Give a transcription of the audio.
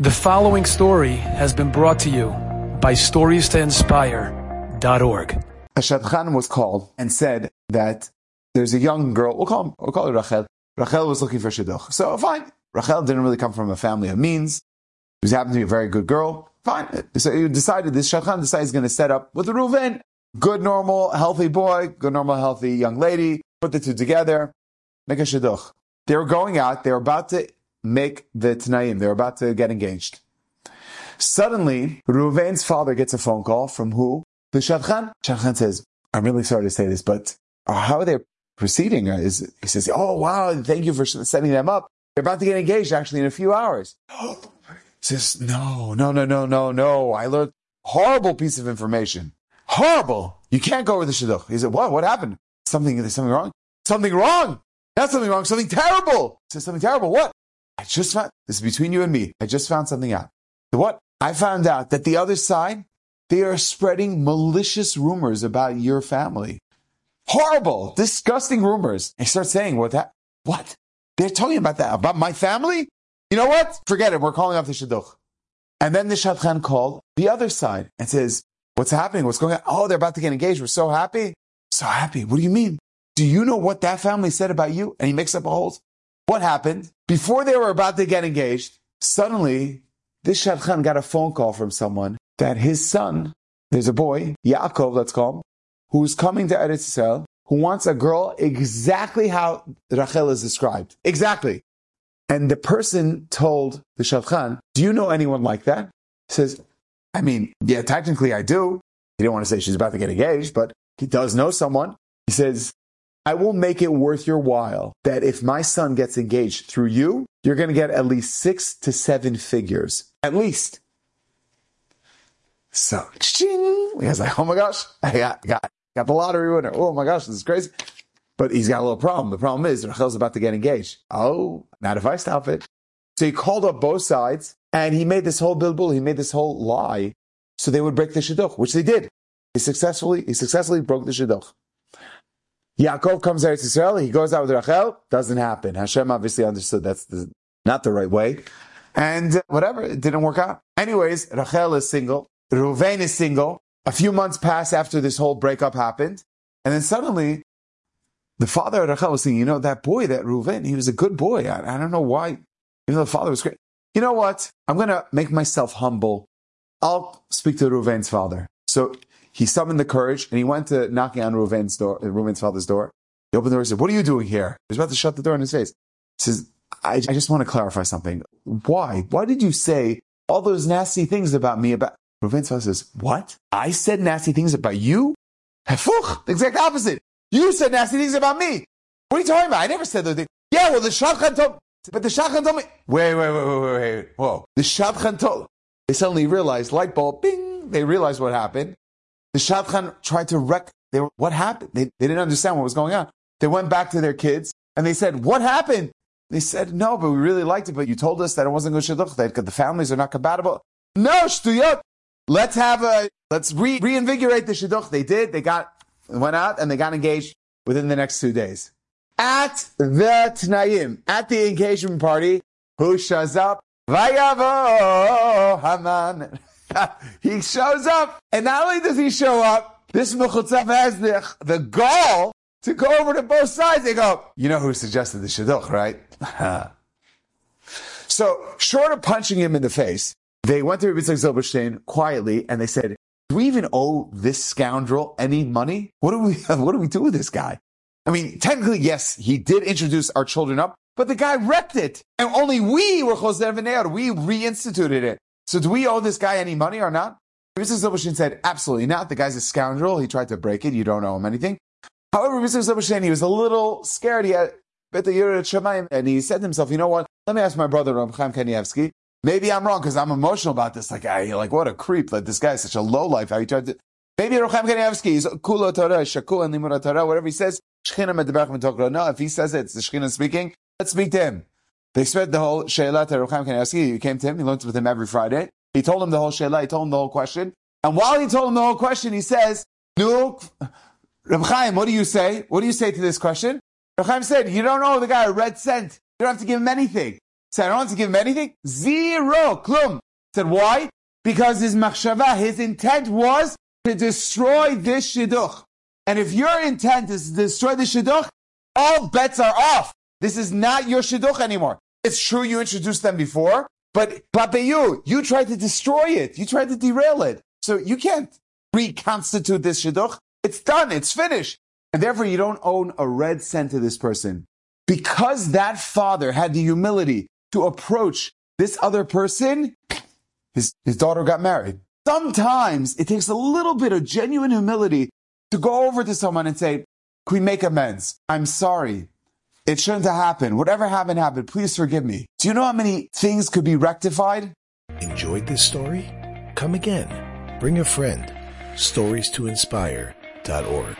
The following story has been brought to you by StoriesToInspire.org. A shadchan was called and said that there's a young girl, we'll call, him, we'll call her Rachel. Rachel was looking for shidduch. So fine. Rachel didn't really come from a family of means. She happened to be a very good girl. Fine. So he decided, this shadchan decided he's going to set up with a Reuven. Good, normal, healthy boy, good, normal, healthy young lady. Put the two together. Make a shidduch. They were going out. They were about to make the Tanaim. They're about to get engaged. Suddenly, Ruvain's father gets a phone call from who? The Shadchan. Shadchan says, I'm really sorry to say this, but uh, how are they proceeding? Uh, is, he says, oh wow, thank you for setting them up. They're about to get engaged actually in a few hours. he says, no, no, no, no, no, no. I learned horrible piece of information. Horrible. You can't go with the shidduch. He said, what? What happened? Something, there's something wrong? Something wrong. Not something wrong, something terrible. He says, something terrible. What? I just found, this is between you and me. I just found something out. What? I found out that the other side, they are spreading malicious rumors about your family. Horrible, disgusting rumors. I start saying, what that, what? They're talking about that, about my family? You know what? Forget it. We're calling off the shidduch. And then the shadchan called the other side and says, what's happening? What's going on? Oh, they're about to get engaged. We're so happy. So happy. What do you mean? Do you know what that family said about you? And he makes up a whole what happened? Before they were about to get engaged, suddenly this Shadchan got a phone call from someone that his son, there's a boy, Yaakov, let's call him, who's coming to Eretz Yisrael, who wants a girl exactly how Rachel is described. Exactly. And the person told the Shadchan, do you know anyone like that? He says, I mean, yeah, technically I do. He didn't want to say she's about to get engaged, but he does know someone. He says, I will make it worth your while that if my son gets engaged through you, you're going to get at least six to seven figures. At least. So, ching, he's like, oh my gosh, I got, got, got the lottery winner. Oh my gosh, this is crazy. But he's got a little problem. The problem is Rachel's about to get engaged. Oh, not if I stop it. So he called up both sides and he made this whole bilbul, he made this whole lie so they would break the shidduch, which they did. He successfully, he successfully broke the shidduch. Yaakov comes to Israel, he goes out with Rachel, doesn't happen. Hashem obviously understood that's the, not the right way. And uh, whatever, it didn't work out. Anyways, Rachel is single, Ruvain is single. A few months pass after this whole breakup happened. And then suddenly, the father of Rachel was saying, you know, that boy, that Ruvain, he was a good boy. I, I don't know why, even though the father was great. You know what? I'm going to make myself humble. I'll speak to Ruvain's father. So he summoned the courage and he went to knocking on Reuven's door, Reuven's father's door. He opened the door and said, what are you doing here? He was about to shut the door in his face. He says, I, I just want to clarify something. Why? Why did you say all those nasty things about me about, Reuven's father says, what? I said nasty things about you? Hefuch, the exact opposite. You said nasty things about me. What are you talking about? I never said those things. Yeah, well, the Shadchan told, but the Shadchan told me, wait, wait, wait, wait, wait, whoa. The Shadchan told, they suddenly realized, light bulb, bing, they realized what happened. The Shadchan tried to wreck, they were, what happened? They, they didn't understand what was going on. They went back to their kids and they said, what happened? They said, no, but we really liked it, but you told us that it wasn't good shidduch, that the families are not compatible. No, shtuyot. Let's have a, let's re- reinvigorate the shidduch. They did, they got, went out and they got engaged within the next two days. At the Tnaim, at the engagement party, who shows up? Vayavo Haman. he shows up, and not only does he show up, this Mechutzaf has the, the gall to go over to both sides. They go, you know who suggested the Shidduch, right? so, short of punching him in the face, they went to Rabbi Zilberstein quietly and they said, do we even owe this scoundrel any money? What do we, what do we do with this guy? I mean, technically, yes, he did introduce our children up, but the guy wrecked it. And only we were Chosev We reinstituted it. So do we owe this guy any money or not? Mr. Zilberstein said, absolutely not. The guy's a scoundrel. He tried to break it. You don't owe him anything. However, Mr. Zilberstein, he was a little scared. He had bet the Shemaim, and he said to himself, you know what? Let me ask my brother, Rav Chaim Kanievsky. Maybe I'm wrong because I'm emotional about this. Like, I, like, what a creep. Like, this guy is such a low life. How he tried to, maybe Rav Chaim Kanievsky is Kula Torah, Shaku and Limura Torah, whatever he says. No, if he says it, it's the Shekhinah speaking. Let's speak to him. They spread the whole Shaila to Rav Chaim Kanievsky. He came to him. He learned with him every Friday. He told him the whole Shaila. He told him the whole question. And while he told him the whole question, he says, "No, Rav Chaim, what do you say? What do you say to this question?" Rav Chaim said, "You don't know the guy a red cent. You don't have to give him anything. Said, I don't want to give him anything. Zero. Klum. Said, why? Because his machshava, his intent was to destroy this shidduch. And if your intent is to destroy the shidduch, all bets are off. This is not your shidduch anymore. It's true you introduced them before, but you, you tried to destroy it. You tried to derail it. So you can't reconstitute this shidduch. It's done. It's finished. And therefore you don't own a red cent to this person. Because that father had the humility to approach this other person, his, his daughter got married. Sometimes it takes a little bit of genuine humility to go over to someone and say, can we make amends? I'm sorry. It shouldn't have happened. Whatever happened, happened. Please forgive me. Do you know how many things could be rectified? Enjoyed this story? Come again. Bring a friend. Stories to inspire.org.